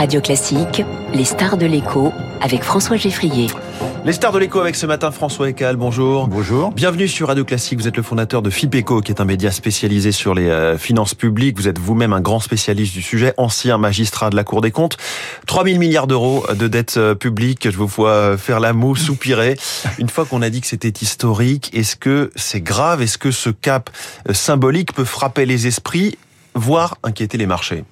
Radio Classique, les stars de l'écho avec François Geffrier. Les stars de l'écho avec ce matin François Ecal, bonjour. Bonjour. Bienvenue sur Radio Classique, vous êtes le fondateur de FIPECO qui est un média spécialisé sur les euh, finances publiques. Vous êtes vous-même un grand spécialiste du sujet, ancien magistrat de la Cour des comptes. 3000 milliards d'euros de dettes euh, publiques, je vous vois euh, faire la moue, soupirer. Une fois qu'on a dit que c'était historique, est-ce que c'est grave? Est-ce que ce cap symbolique peut frapper les esprits, voire inquiéter les marchés?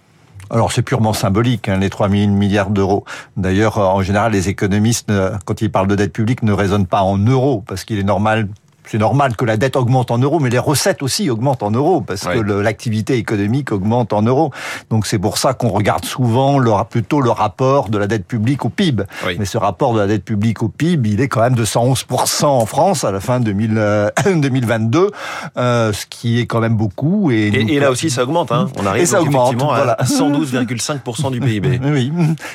Alors c'est purement symbolique, hein, les 3 000 milliards d'euros. D'ailleurs, en général, les économistes, quand ils parlent de dette publique, ne raisonnent pas en euros, parce qu'il est normal c'est normal que la dette augmente en euros, mais les recettes aussi augmentent en euros parce que l'activité économique augmente en euros. Donc c'est pour ça qu'on regarde souvent le, plutôt le rapport de la dette publique au PIB. Mais ce rapport de la dette publique au PIB, il est quand même de 111% en France à la fin 2000, 2022, euh, ce qui est quand même beaucoup. Et, et, là aussi ça augmente. Hein. On arrive ça augmente, voilà. à 112,5% du PIB. Oui.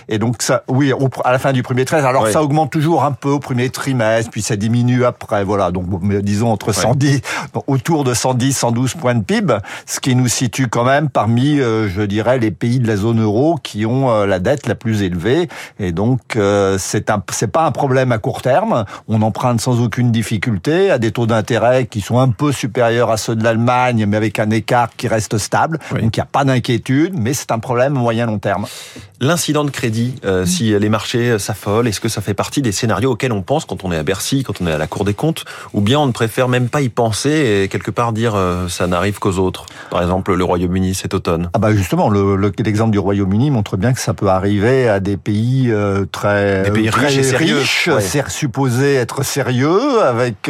Et donc ça, oui, à la fin du premier trimestre. Alors ça augmente toujours un peu au premier trimestre, puis ça diminue après. Voilà. Donc disons entre 110, autour de 110, 112 points de PIB, ce qui nous situe quand même parmi, euh, je dirais, les pays de la zone euro qui ont euh, la dette la plus élevée. Et donc, euh, c'est un, c'est pas un problème à court terme. On emprunte sans aucune difficulté à des taux d'intérêt qui sont un peu supérieurs à ceux de l'Allemagne, mais avec un écart qui reste stable. Donc, il n'y a pas d'inquiétude, mais c'est un problème moyen long terme. L'incident de crédit, euh, si les marchés s'affolent, est-ce que ça fait partie des scénarios auxquels on pense quand on est à Bercy, quand on est à la Cour des comptes, ou bien on préfère même pas y penser et quelque part dire euh, ça n'arrive qu'aux autres Par exemple, le Royaume-Uni cet automne. Ah bah justement, l'exemple du Royaume-uni montre bien que ça peut arriver à des pays euh, très, des riches, et riches, supposés être sérieux, avec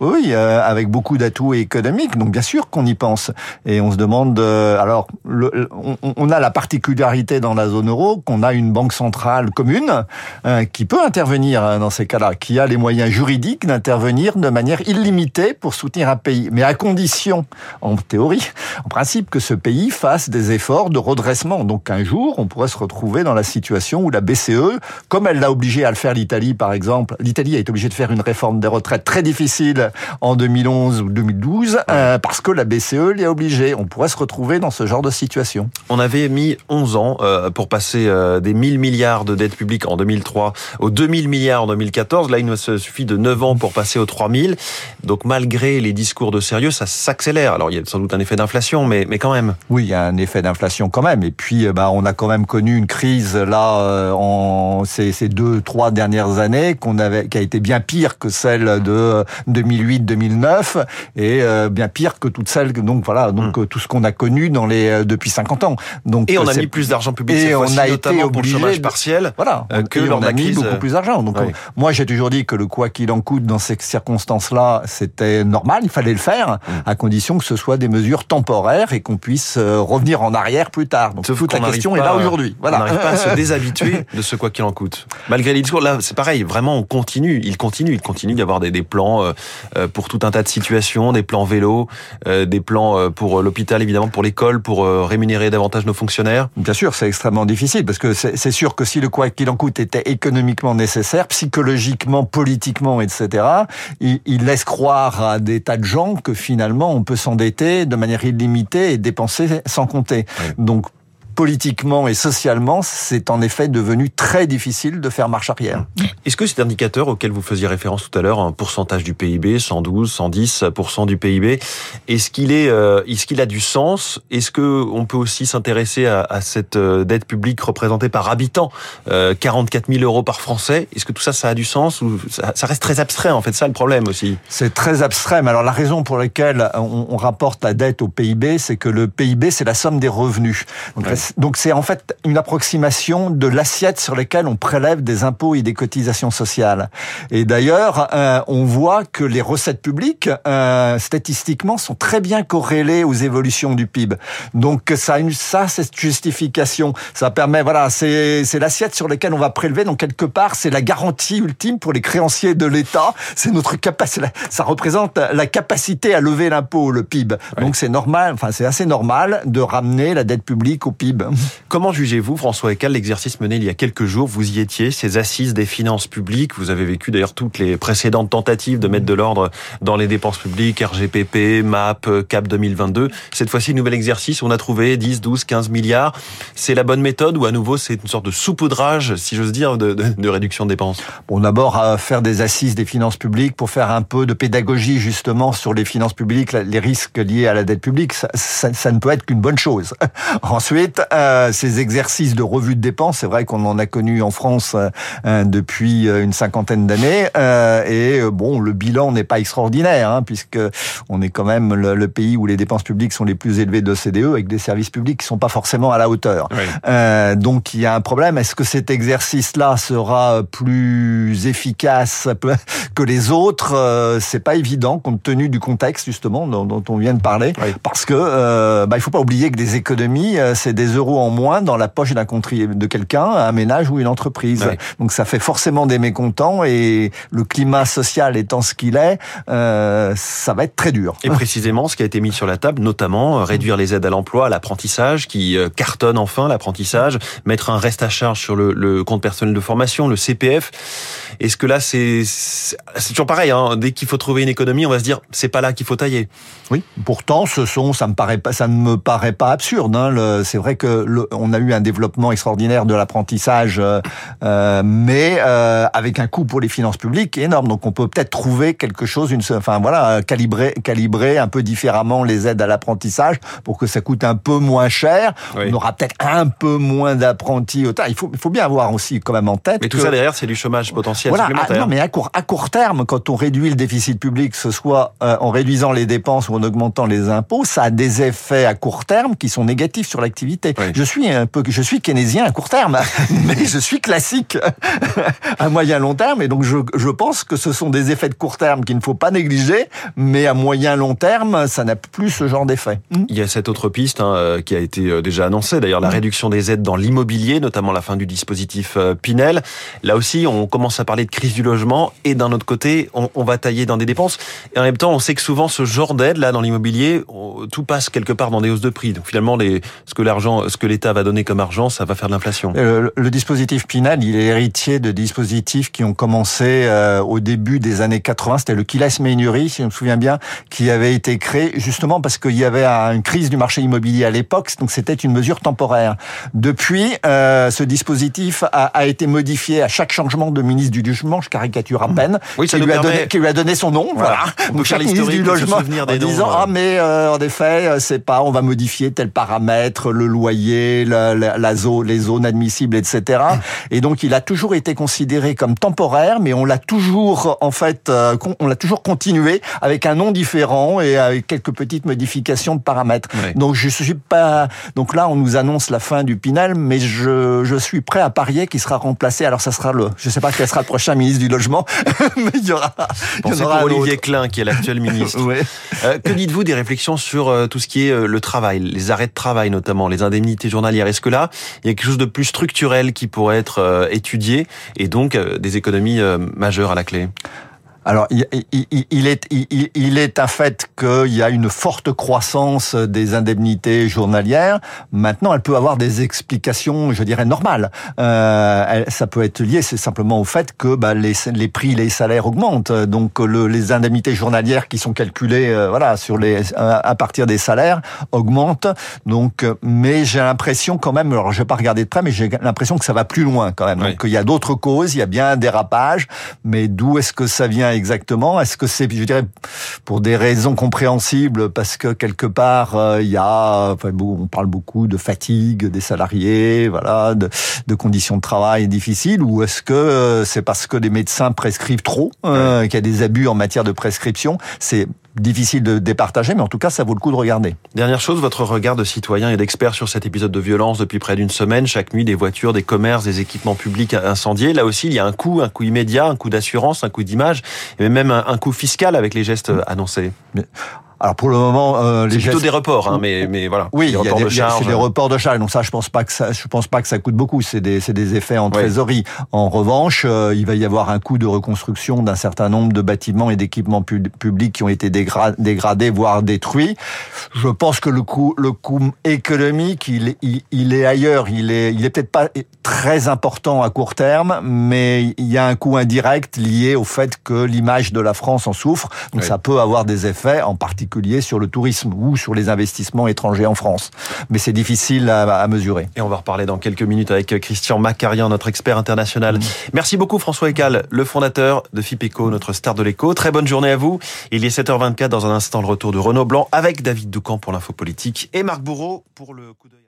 oui, avec beaucoup d'atouts économiques. Donc bien sûr qu'on y pense et on se demande. alors, le, on, on a la particularité dans la zone euro qu'on a une banque centrale commune euh, qui peut intervenir hein, dans ces cas-là, qui a les moyens juridiques d'intervenir de manière illimitée pour soutenir un pays, mais à condition, en théorie, en principe, que ce pays fasse des efforts de redressement. Donc un jour, on pourrait se retrouver dans la situation où la BCE, comme elle l'a obligé à le faire l'Italie par exemple, l'Italie a été obligée de faire une réforme des retraites très difficile en 2011 ou 2012 euh, parce que la BCE l'y a obligé. On pourrait se retrouver dans ce genre de situation. On avait mis 11 ans euh, pour passer euh, des 1000 milliards de dettes publiques en 2003 aux 2000 milliards en 2014. Là, il nous suffit de 9 ans pour passer aux 3000. Donc, malgré les discours de sérieux, ça s'accélère. Alors, il y a sans doute un effet d'inflation, mais, mais quand même. Oui, il y a un effet d'inflation quand même. Et puis, euh, bah, on a quand même connu une crise là euh, en ces, ces deux, trois dernières années qu'on avait, qui a été bien pire que celle de 2008-2009 et bien pire que toutes celles. Donc voilà, donc hmm. tout ce qu'on a connu dans les depuis 50 ans. Donc et on a mis plus d'argent public. Et on a été obligé pour le chômage partiel voilà, euh, que on a mis beaucoup plus d'argent. Donc moi j'ai toujours dit que le quoi qu'il en coûte dans ces circonstances-là, c'était normal, il fallait le faire mm. à condition que ce soit des mesures temporaires et qu'on puisse euh, revenir en arrière plus tard. Donc toute la question est là aujourd'hui. Voilà. On n'arrive pas à se déshabituer de ce quoi qu'il en coûte. Malgré les discours, là c'est pareil, vraiment on continue, il continue, il continue d'y avoir des, des plans euh, pour tout un tas de situations, des plans vélo, des plans pour l'hôpital évidemment, pour l'école, pour rémunérer davantage nos fonctionnaires. Bien sûr, c'est extrêmement difficile parce que c'est sûr que si le quoi qu'il en coûte était économiquement nécessaire, psychologiquement, politiquement, etc., il, il, laisse croire à des tas de gens que finalement on peut s'endetter de manière illimitée et dépenser sans compter. Donc politiquement et socialement, c'est en effet devenu très difficile de faire marche arrière. Est-ce que cet indicateur auquel vous faisiez référence tout à l'heure, un pourcentage du PIB, 112, 110% du PIB, est-ce qu'il est, euh, est-ce qu'il a du sens? Est-ce que on peut aussi s'intéresser à, à, cette euh, dette publique représentée par habitant, euh, 44 000 euros par Français? Est-ce que tout ça, ça a du sens ou ça, ça reste très abstrait en fait? Ça le problème aussi. C'est très abstrait. Mais alors la raison pour laquelle on, on rapporte la dette au PIB, c'est que le PIB c'est la somme des revenus. Donc, donc c'est en fait une approximation de l'assiette sur laquelle on prélève des impôts et des cotisations sociales. Et d'ailleurs, euh, on voit que les recettes publiques, euh, statistiquement, sont très bien corrélées aux évolutions du PIB. Donc ça a une, ça, cette justification, ça permet, voilà, c'est l'assiette sur laquelle on va prélever. Donc quelque part, c'est la garantie ultime pour les créanciers de l'État. C'est notre capacité, ça représente la capacité à lever l'impôt, le PIB. Donc c'est normal, enfin c'est assez normal de ramener la dette publique au PIB. Comment jugez-vous, François Ecal, l'exercice mené il y a quelques jours? Vous y étiez, ces assises des finances publiques. Vous avez vécu d'ailleurs toutes les précédentes tentatives de mettre de l'ordre dans les dépenses publiques, RGPP, MAP, CAP 2022. Cette fois-ci, nouvel exercice, on a trouvé 10, 12, 15 milliards. C'est la bonne méthode ou à nouveau c'est une sorte de saupoudrage, si j'ose dire, de, de, de, réduction de dépenses? Bon, d'abord, à faire des assises des finances publiques pour faire un peu de pédagogie justement sur les finances publiques, les risques liés à la dette publique, ça, ça, ça ne peut être qu'une bonne chose. Ensuite, euh, ces exercices de revue de dépenses, c'est vrai qu'on en a connu en France euh, depuis une cinquantaine d'années, euh, et euh, bon, le bilan n'est pas extraordinaire, hein, puisque on est quand même le, le, pays où les dépenses publiques sont les plus élevées de CDE, avec des services publics qui sont pas forcément à la hauteur. Oui. donc il y a un problème. Est-ce que cet exercice-là sera plus efficace que les autres? C'est pas évident, compte tenu du contexte justement dont, dont on vient de parler, oui. parce que euh, bah, il faut pas oublier que des économies, c'est des euros en moins dans la poche d'un de quelqu'un, un ménage ou une entreprise. Donc ça fait forcément des mécontents et le climat social étant ce qu'il est, euh, ça va être très dur. Et précisément, ce qui a été mis sur la table, notamment réduire les aides à l'emploi, à l'apprentissage, qui cartonne enfin l'apprentissage, mettre un reste à charge sur le, le compte personnel de formation, le CPF. Est-ce que là, c'est c'est toujours pareil. Hein, dès qu'il faut trouver une économie, on va se dire c'est pas là qu'il faut tailler. Oui. Pourtant, ce sont, ça me paraît pas, ça ne me paraît pas absurde. Hein. C'est vrai que le, on a eu un développement extraordinaire de l'apprentissage, euh, mais euh, avec un coût pour les finances publiques énorme. Donc, on peut peut-être trouver quelque chose, une, enfin voilà, calibrer, calibrer un peu différemment les aides à l'apprentissage pour que ça coûte un peu moins cher. Oui. On aura peut-être un peu moins d'apprentis. Il faut, il faut bien avoir aussi quand même en tête. Mais tout que, ça derrière, c'est du chômage potentiel voilà, supplémentaire. À, non, mais à court, à court terme, quand on réduit le déficit public, que ce soit euh, en réduisant les dépenses ou en augmentant les impôts, ça a des effets à court terme qui sont négatifs sur l'activité. Oui. Je suis un peu, je suis keynésien à court terme, mais je suis classique à moyen long terme, et donc je, je pense que ce sont des effets de court terme qu'il ne faut pas négliger, mais à moyen long terme, ça n'a plus ce genre d'effet. Il y a cette autre piste hein, euh, qui a été euh, déjà annoncée, d'ailleurs la mmh. réduction des aides dans l'immobilier, notamment la fin du dispositif euh, Pinel. Là aussi, on commence à parler de crise du logement, et d'un autre côté, on, on va tailler dans des dépenses. Et en même temps, on sait que souvent ce genre d'aide là dans l'immobilier, tout passe quelque part dans des hausses de prix. Donc finalement, les, ce que l'argent, ce que l'État va donner comme argent, ça va faire de l'inflation. Le, le, dispositif Pinel, il est héritier de dispositifs qui ont commencé euh, au début des années 80. C'était le Kilas Meinuri, si je me souviens bien, qui avait été créé justement parce qu'il y avait une crise du marché immobilier à l'époque. Donc c'était une mesure temporaire. Depuis, euh, ce dispositif a, a, été modifié à chaque changement de ministre du logement. Je caricature à peine. Oui, qui, lui permet... donné, qui, lui a donné, son nom. Voilà. voilà. Donc chaque ministre du logement en disant ah mais euh, en effet c'est pas on va modifier tel paramètre, le loyer, la, la, la zone, les zones admissibles, etc. Et donc il a toujours été considéré comme temporaire, mais on l'a toujours en fait, euh, on l'a toujours continué avec un nom différent et avec quelques petites modifications de paramètres. Oui. Donc je suis pas, donc là on nous annonce la fin du Pinel, mais je, je suis prêt à parier qu'il sera remplacé. Alors ça sera le, je sais pas quel sera le prochain ministre du logement, mais il y aura. Y aura pour Olivier Klein qui est l'actuel ministre. oui. euh, que dites-vous des réflexions sur euh, tout ce qui est le travail, les arrêts de travail notamment, les indemnités journalières. Est-ce que là, il y a quelque chose de plus structurel qui pourrait être euh, étudié et donc des économies majeures à la clé? Alors, il, est, il, est un fait qu'il y a une forte croissance des indemnités journalières. Maintenant, elle peut avoir des explications, je dirais, normales. Euh, ça peut être lié, c'est simplement au fait que bah, les, les prix, les salaires augmentent. Donc, le, les indemnités journalières qui sont calculées, euh, voilà, sur les à partir des salaires augmentent. Donc, mais j'ai l'impression quand même, alors je vais pas regarder de près, mais j'ai l'impression que ça va plus loin quand même. Oui. Donc, il y a d'autres causes, il y a bien un dérapage, mais d'où est-ce que ça vient exactement. Est-ce que c'est, je dirais, pour des raisons compréhensibles, parce que quelque part euh, il y a, enfin, on parle beaucoup de fatigue des salariés, voilà, de, de conditions de travail difficiles, ou est-ce que euh, c'est parce que les médecins prescrivent trop, euh, qu'il y a des abus en matière de prescription? C'est difficile de départager, mais en tout cas, ça vaut le coup de regarder. Dernière chose, votre regard de citoyen et d'expert sur cet épisode de violence depuis près d'une semaine. Chaque nuit, des voitures, des commerces, des équipements publics incendiés. Là aussi, il y a un coût, un coût immédiat, un coût d'assurance, un coût d'image, et même un, coût fiscal avec les gestes annoncés. Mais alors pour le moment, euh, les plutôt des reports, hein, mais mais voilà. Oui, il y a des, c'est des reports de charges. Donc ça, je pense pas que ça, je pense pas que ça coûte beaucoup. C'est des c'est des effets en trésorerie. En revanche, euh, il va y avoir un coût de reconstruction d'un certain nombre de bâtiments et d'équipements publics qui ont été dégradés, voire détruits. Je pense que le coût le coût économique, il il, il est ailleurs. Il est il est peut-être pas très important à court terme, mais il y a un coût indirect lié au fait que l'image de la France en souffre. Donc ça peut avoir des effets, en particulier sur le tourisme ou sur les investissements étrangers en France. Mais c'est difficile à, mesurer. Et on va reparler dans quelques minutes avec Christian Macarian, notre expert international. Mmh. Merci beaucoup François Ecal, le fondateur de FIPECO, notre star de l'écho. Très bonne journée à vous. Il est 7h24 dans un instant le retour de Renaud Blanc avec David Doucan pour l'info politique et Marc Bourreau pour le coup d'œil.